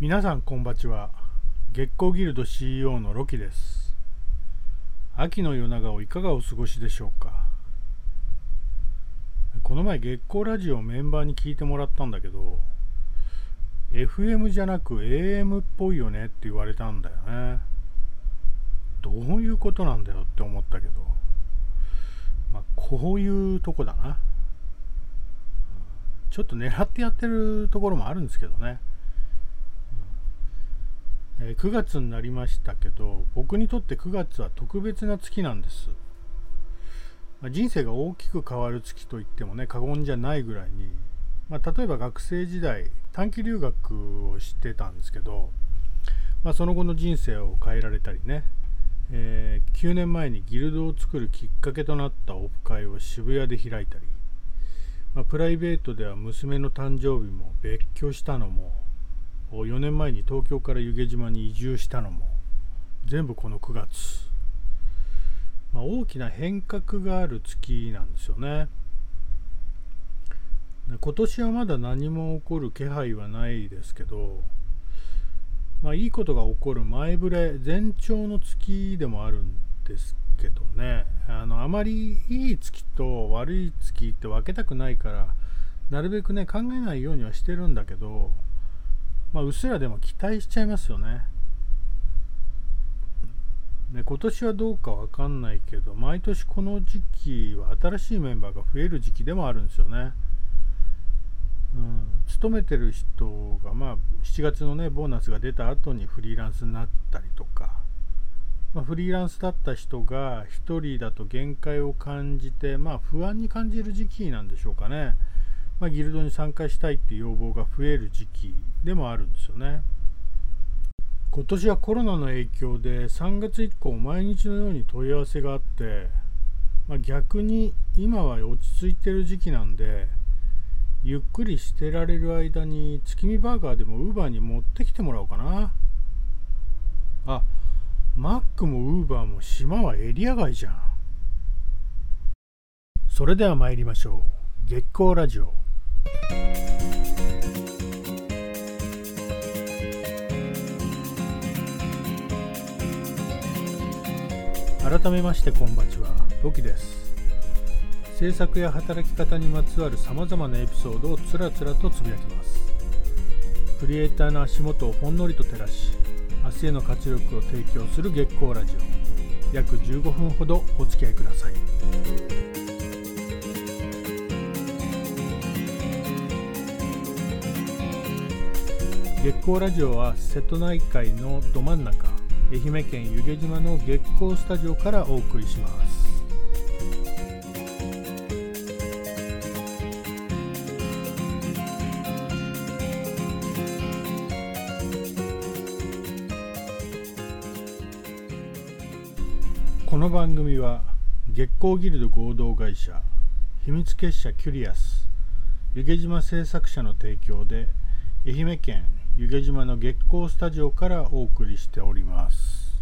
皆さんこんばちは。月光ギルド CEO のロキです。秋の夜長をいかがお過ごしでしょうか。この前月光ラジオをメンバーに聞いてもらったんだけど FM じゃなく AM っぽいよねって言われたんだよね。どういうことなんだよって思ったけど。まあこういうとこだな。ちょっと狙ってやってるところもあるんですけどね。え9月になりましたけど僕にとって9月は特別な月なんです、ま、人生が大きく変わる月といってもね過言じゃないぐらいに、まあ、例えば学生時代短期留学をしてたんですけど、まあ、その後の人生を変えられたりね、えー、9年前にギルドを作るきっかけとなったオフ会を渋谷で開いたり、まプライベートでは娘の誕生日も別居したのも4年前に東京から湯気島に移住したのも全部この9月、まあ、大きな変革がある月なんですよね。今年はまだ何も起こる気配はないですけど、まあ、いいことが起こる前触れ前兆の月でもあるんですけどね。あのあまりいい月と悪い月って分けたくないからなるべくね考えないようにはしてるんだけどまあ、うっすらでも期待しちゃいますよね。で今年はどうかわかんないけど、毎年この時期は新しいメンバーが増える時期でもあるんですよね。うん、勤めてる人が、まあ、7月のね、ボーナスが出た後にフリーランスになったりとか、まあ、フリーランスだった人が1人だと限界を感じて、まあ、不安に感じる時期なんでしょうかね。まあ、ギルドに参加したいっていう要望が増える時期でもあるんですよね。今年はコロナの影響で3月以降毎日のように問い合わせがあって、まあ、逆に今は落ち着いてる時期なんでゆっくりしてられる間に月見バーガーでもウーバーに持ってきてもらおうかな。あマックもウーバーも島はエリア外じゃん。それでは参りましょう。月光ラジオ。改めましてこんばちは。ロキです。制作や働き方にまつわるさまざまなエピソードをつらつらとつぶやきます。クリエイターの足元をほんのりと照らし明日への活力を提供する月光ラジオ。約15分ほどお付き合いください。月光ラジオは瀬戸内海のど真ん中愛媛県湯気島の月光スタジオからお送りします。この番組は月光ギルド合同会社秘密結社キュリアス湯気島製作者の提供で愛媛県湯気島の月光スタジオからお送りしております。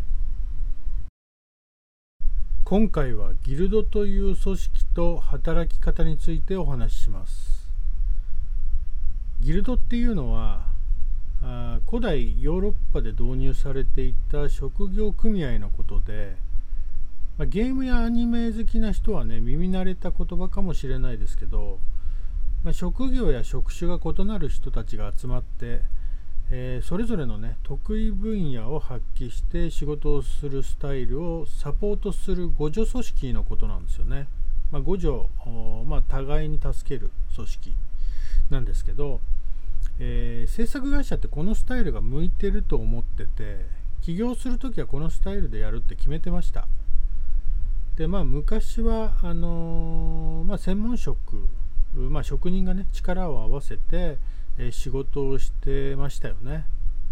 今回はギルドという組織と働き方についてお話しします。ギルドっていうのはあ古代ヨーロッパで導入されていた職業組合のことで、ま、ゲームやアニメ好きな人はね耳慣れた言葉かもしれないですけど、まあ、職業や職種が異なる人たちが集まってえー、それぞれのね得意分野を発揮して仕事をするスタイルをサポートする互助組織のことなんですよね。まあ、互助、まあ、互いに助ける組織なんですけど、えー、制作会社ってこのスタイルが向いてると思ってて起業する時はこのスタイルでやるって決めてました。でまあ昔はあのー、まあ、専門職、まあ、職人がね力を合わせてえ仕事をしてましたよね。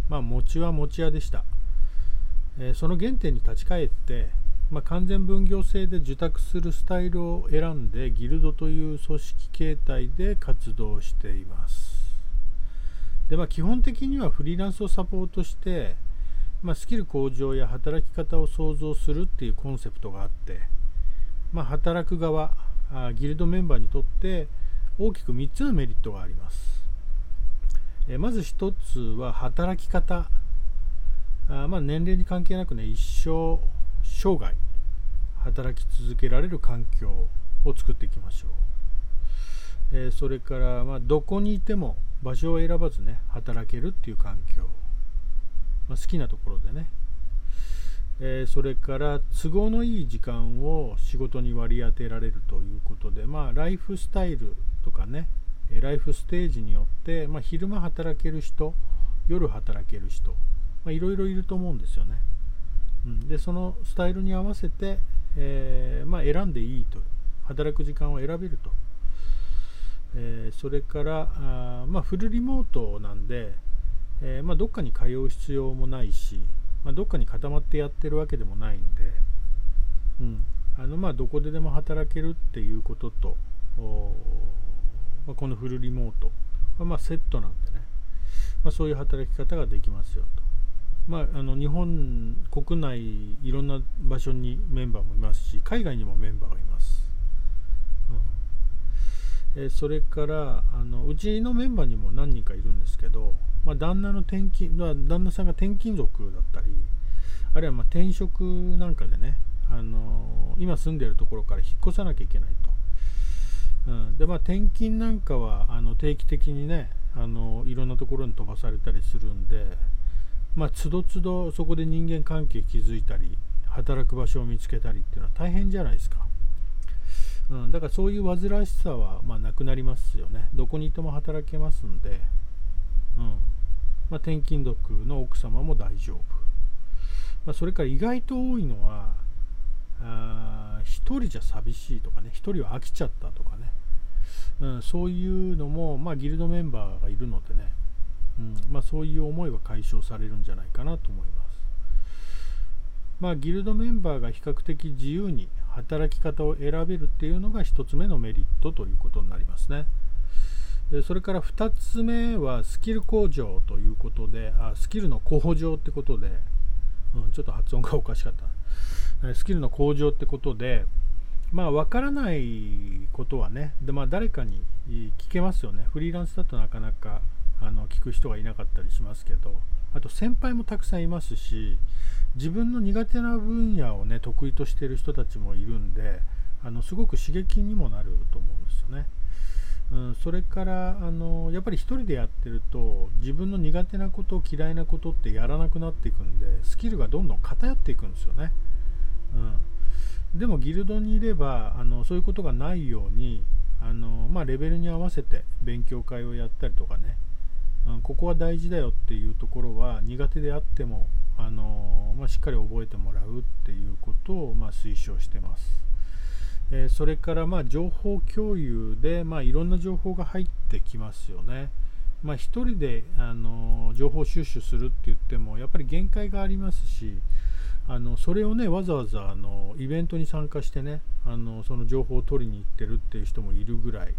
まあ、餅は餅屋でした。えその原点に立ち返って、まあ、完全分業制で受託するスタイルを選んでギルドという組織形態で活動しています。でまあ、基本的にはフリーランスをサポートして、まあ、スキル向上や働き方を創造するっていうコンセプトがあって、まあ、働く側あギルドメンバーにとって大きく3つのメリットがあります。えまず一つは働き方。あまあ年齢に関係なくね一生生涯働き続けられる環境を作っていきましょう、え、それから、ま、どこにいても場所を選ばずね働けるっていう環境、まあ、好きなところでね、え、それから都合のいい時間を仕事に割り当てられるということでまあライフスタイルとかねライフステージによって、まあ、昼間働ける人夜働ける人いろいろいると思うんですよね、うん、でそのスタイルに合わせて、えー、まあ、選んでいいと働く時間を選べると、えー、それからあ、まあ、フルリモートなんで、えー、ま、どっかに通う必要もないし、まどっかに固まってやってるわけでもないんで、うん。あのま、どこででも働けるっていうこととまあ、このフルリモートはまセットなんでね、まあ、そういう働き方ができますよと。まあ、あの日本国内いろんな場所にメンバーもいますし海外にもメンバーがいます、うん。え、それからあのうちのメンバーにも何人かいるんですけど、まあ、旦那の転勤旦那さんが転勤族だったりあるいはま転職なんかでね、あの今住んでるところから引っ越さなきゃいけないと。うん、でまあ転勤なんかはあの定期的にねあのいろんなところに飛ばされたりするんでまあつどつどそこで人間関係築いたり働く場所を見つけたりっていうのは大変じゃないですか、うん、だからそういう煩わしさはまあなくなりますよね。どこにいても働けますんで、うん。まあ、転勤族の奥様も大丈夫、まあ、それから意外と多いのはあ1人じゃ寂しいとかね1人は飽きちゃったとかね、うん、そういうのも、まあ、ギルドメンバーがいるのでね、うんまあ、そういう思いは解消されるんじゃないかなと思います。まあ、ギルドメンバーが比較的自由に働き方を選べるっていうのが1つ目のメリットということになりますね。それから2つ目はスキル向上ということで、あスキルの向上ってことで、うん、ちょっと発音がおかしかった。スキルの向上ってことで、まあ、分からないことはね、でまあ、誰かに聞けますよね。フリーランスだとなかなかあの聞く人がいなかったりしますけど、あと先輩もたくさんいますし、自分の苦手な分野をね、得意としてる人たちもいるんで、あのすごく刺激にもなると思うんですよね。うん、それからあのやっぱり1人でやってると自分の苦手なこと嫌いなことってやらなくなっていくんでスキルがどんどん偏っていくんですよね。うん、でもギルドにいればあのそういうことがないようにあの、まあ、レベルに合わせて勉強会をやったりとかね、うん、ここは大事だよっていうところは苦手であってもあの、まあ、しっかり覚えてもらうっていうことを、まあ、推奨してます。え、それからまあ情報共有で、まあ、いろんな情報が入ってきますよね。まあ、1人であの情報収集するって言ってもやっぱり限界がありますしあのそれをねわざわざあのイベントに参加してねあのその情報を取りに行ってるっていう人もいるぐらい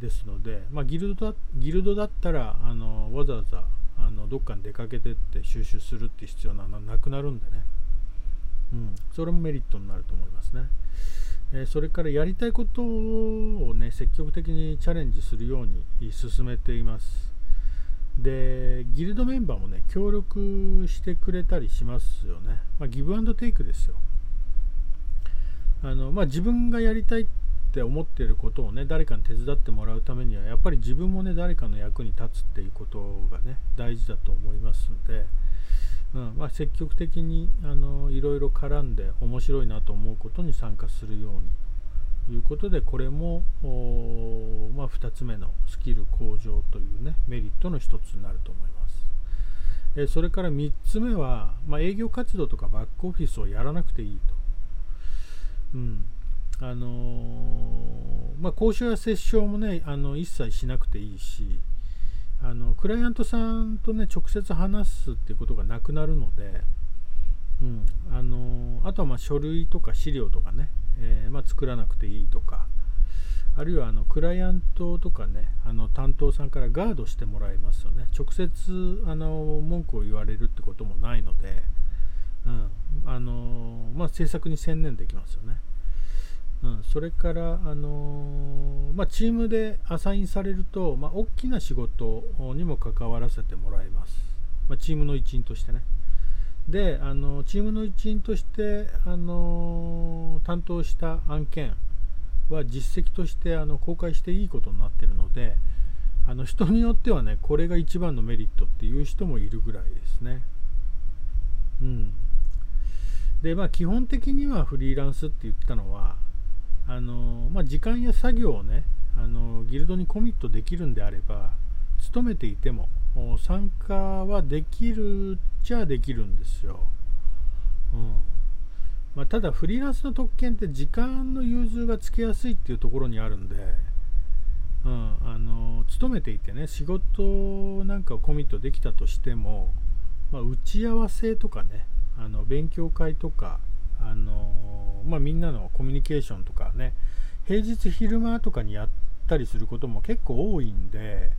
ですので、まあ、ギルドだギルドだったらあのわざわざあのどっかに出かけてって収集するって必要なのはなくなるんでね、うん、それもメリットになると思いますね。えそれからやりたいことをね積極的にチャレンジするように進めています。でギルドメンバーもね協力してくれたりしますよね、まあ、ギブアンドテイクですよ。あの、まあ、自分がやりたいって思っていることをね誰かに手伝ってもらうためにはやっぱり自分もね誰かの役に立つっていうことがね大事だと思いますので、うんまあ、積極的にあのいろいろ絡んで面白いなと思うことに参加するようにいうことでこれも、まあ、2つ目のスキル向上というねメリットの1つになると思います。えそれから3つ目は、まあ、営業活動とかバックオフィスをやらなくていいと。うんあのー、まあ、交渉や折衝もねあの一切しなくていいしあのクライアントさんとね直接話すっていうことがなくなるので、うん。あの、あとはま書類とか資料とかね。えー、ま、作らなくていいとか。あるいはあのクライアントとかね。あの担当さんからガードしてもらいますよね。直接あの文句を言われるってこともないので、うん。あのまあ、制作に専念できますよね。うん、それから、あの、まあ、チームでアサインされると、まあ、大きな仕事にも関わらせてもらいます、まあ、チームの一員としてね。であのチームの一員として、あの、担当した案件は実績としてあの公開していいことになっているのであの人によってはねこれが一番のメリットっていう人もいるぐらいですね。うん、でまあ基本的にはフリーランスって言ったのはあの、まあ、時間や作業をねあのギルドにコミットできるんであれば勤めていても参加はできるっちゃできるんですよ。うんまあ、ただフリーランスの特権って時間の融通がつけやすいっていうところにあるんで、うん、あの勤めていてね仕事なんかをコミットできたとしても、まあ、打ち合わせとかねあの勉強会とかあのまあ、みんなのコミュニケーションとかね平日昼間とかにやったりすることも結構多いんで、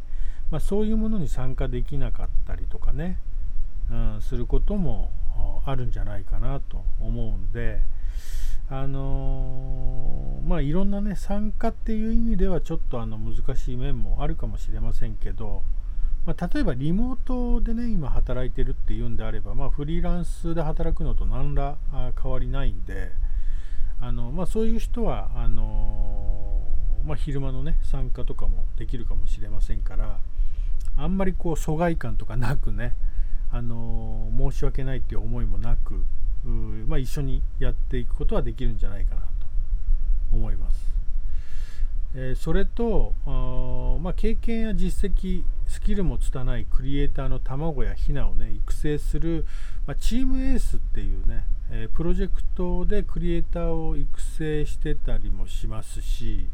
まあ、そういうものに参加できなかったりとかね、うん、することもあるんじゃないかなと思うんで、あのー、まあいろんなね参加っていう意味ではちょっとあの難しい面もあるかもしれませんけど、まあ、例えばリモートでね今働いてるっていうんであれば、まあ、フリーランスで働くのと何ら変わりないんであの、まあ、そういう人はあのー、ま、昼間のね参加とかもできるかもしれませんからあんまりこう疎外感とかなくねあの申し訳ないっていう思いもなくまあ、一緒にやっていくことはできるんじゃないかなと思います。え、それと、まあ、経験や実績スキルも拙いクリエイターの卵やヒナをね育成する、まあ、チームエースっていうね、え、プロジェクトでクリエイターを育成してたりもしますし、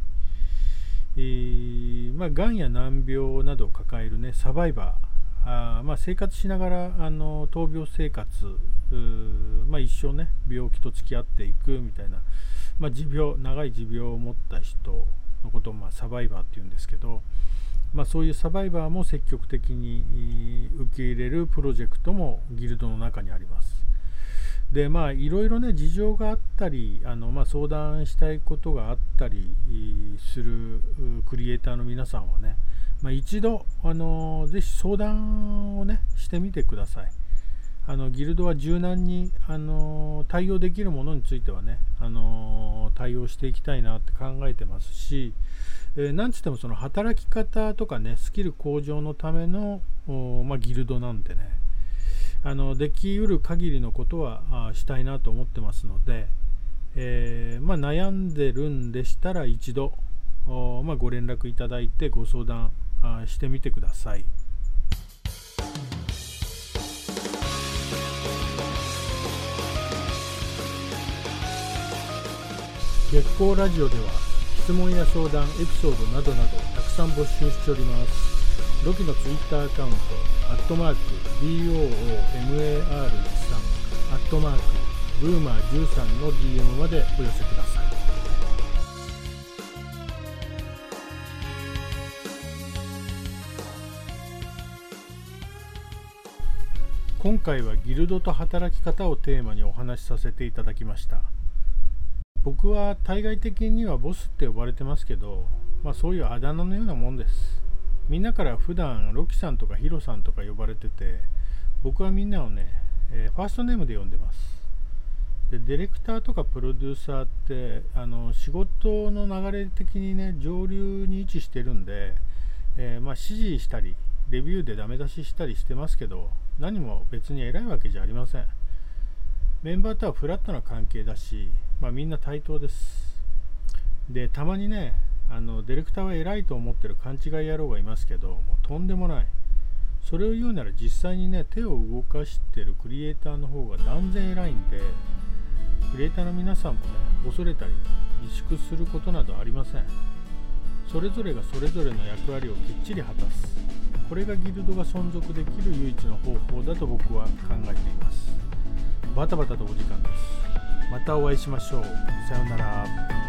えー、まあ、がんや難病などを抱えるねサバイバーあまあ、生活しながらあの闘病生活、まあ、一生ね病気と付き合っていくみたいな、まあ、持病長い持病を持った人のことを、まあ、サバイバーっていうんですけど、まあ、そういうサバイバーも積極的に受け入れるプロジェクトもギルドの中にあります。でまあいろいろね事情があったりあの、まあ、相談したいことがあったりするクリエイターの皆さんはねまあ、一度、あのぜひ相談をねしてみてください。あのギルドは柔軟に、あの対応できるものについてはね、あの対応していきたいなって考えてますし、えー、なんつってもその働き方とかねスキル向上のための、まあ、ギルドなんでねあのできうる限りのことはあしたいなと思ってますので、えー、まあ、悩んでるんでしたら一度、まあ、ご連絡いただいてご相談してみてください。月光ラジオでは質問や相談、エピソードなどなどたくさん募集しております。ロキのツイッターアカウント、アットマーク、BOOMAR13、アットマーク、ブーマー13の DM までお寄せください。今回はギルドと働き方をテーマにお話しさせていただきました僕は対外的にはボスって呼ばれてますけど、まあ、そういうあだ名のようなもんですみんなから普段ロキさんとかヒロさんとか呼ばれてて僕はみんなをね、えー、ファーストネームで呼んでます。でディレクターとかプロデューサーってあの仕事の流れ的にね上流に位置してるんで、えー、まあ、指示したりレビューでダメ出ししたりしてますけど何も別に偉いわけじゃありません。メンバーとはフラットな関係だし、まあ、みんな対等です。でたまにねあのディレクターは偉いと思ってる勘違い野郎がいますけどもうとんでもない。それを言うなら実際にね手を動かしてるクリエイターの方が断然偉いんでクリエイターの皆さんもね恐れたり萎縮することなどありません。それぞれがそれぞれの役割をきっちり果たす。これがギルドが存続できる唯一の方法だと僕は考えています。バタバタとお時間です。またお会いしましょう。さようなら。